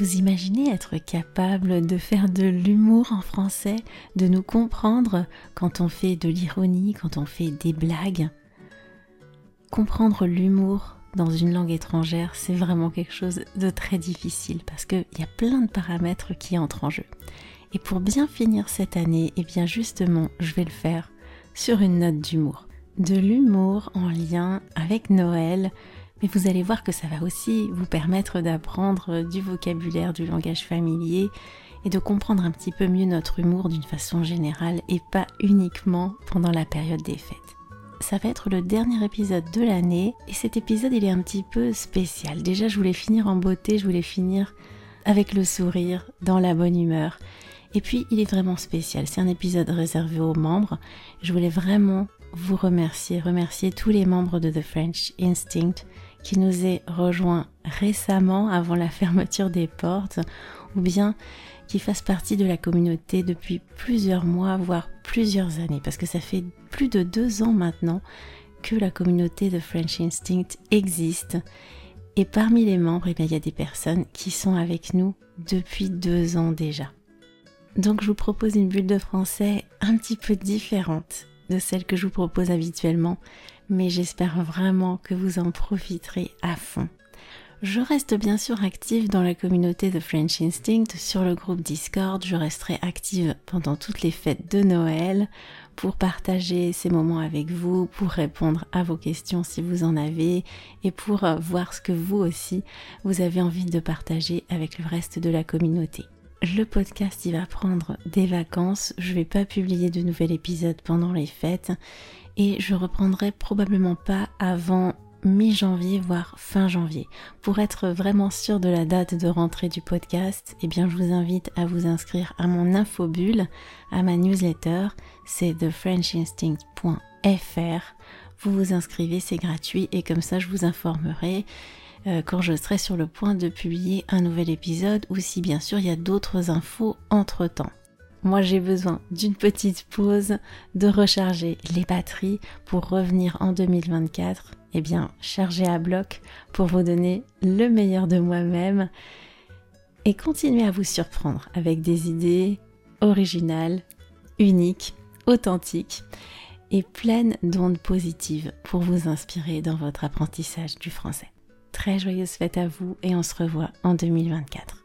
Imaginez être capable de faire de l'humour en français, de nous comprendre quand on fait de l'ironie, quand on fait des blagues? Comprendre l'humour dans une langue étrangère, c'est vraiment quelque chose de très difficile parce qu'il y a plein de paramètres qui entrent en jeu. Et pour bien finir cette année, et eh bien justement, je vais le faire sur une note d'humour. De l'humour en lien avec Noël, mais vous allez voir que ça va aussi vous permettre d'apprendre du vocabulaire, du langage familier et de comprendre un petit peu mieux notre humour d'une façon générale et pas uniquement pendant la période des fêtes. Ça va être le dernier épisode de l'année et cet épisode il est un petit peu spécial. Déjà je voulais finir en beauté, je voulais finir avec le sourire, dans la bonne humeur. Et puis il est vraiment spécial, c'est un épisode réservé aux membres. Je voulais vraiment vous remercier, remercier tous les membres de The French Instinct qui nous ait rejoint récemment avant la fermeture des portes ou bien qui fasse partie de la communauté depuis plusieurs mois, voire plusieurs années, parce que ça fait plus de deux ans maintenant que la communauté de French Instinct existe. Et parmi les membres, eh il y a des personnes qui sont avec nous depuis deux ans déjà. Donc je vous propose une bulle de français un petit peu différente de celle que je vous propose habituellement, mais j'espère vraiment que vous en profiterez à fond. Je reste bien sûr active dans la communauté de French Instinct sur le groupe Discord. Je resterai active pendant toutes les fêtes de Noël pour partager ces moments avec vous, pour répondre à vos questions si vous en avez et pour voir ce que vous aussi vous avez envie de partager avec le reste de la communauté. Le podcast il va prendre des vacances, je vais pas publier de nouvel épisode pendant les fêtes. Et je reprendrai probablement pas avant mi-janvier voire fin janvier. Pour être vraiment sûr de la date de rentrée du podcast, eh bien je vous invite à vous inscrire à mon infobulle, à ma newsletter, c'est thefrenchinstinct.fr. Vous vous inscrivez, c'est gratuit. Et comme ça je vous informerai euh, quand je serai sur le point de publier un nouvel épisode ou si bien sûr il y a d'autres infos entre temps. Moi j'ai besoin d'une petite pause, de recharger les batteries pour revenir en 2024, eh bien charger à bloc pour vous donner le meilleur de moi-même et continuer à vous surprendre avec des idées originales, uniques, authentiques et pleines d'ondes positives pour vous inspirer dans votre apprentissage du français. Très joyeuse fête à vous et on se revoit en 2024.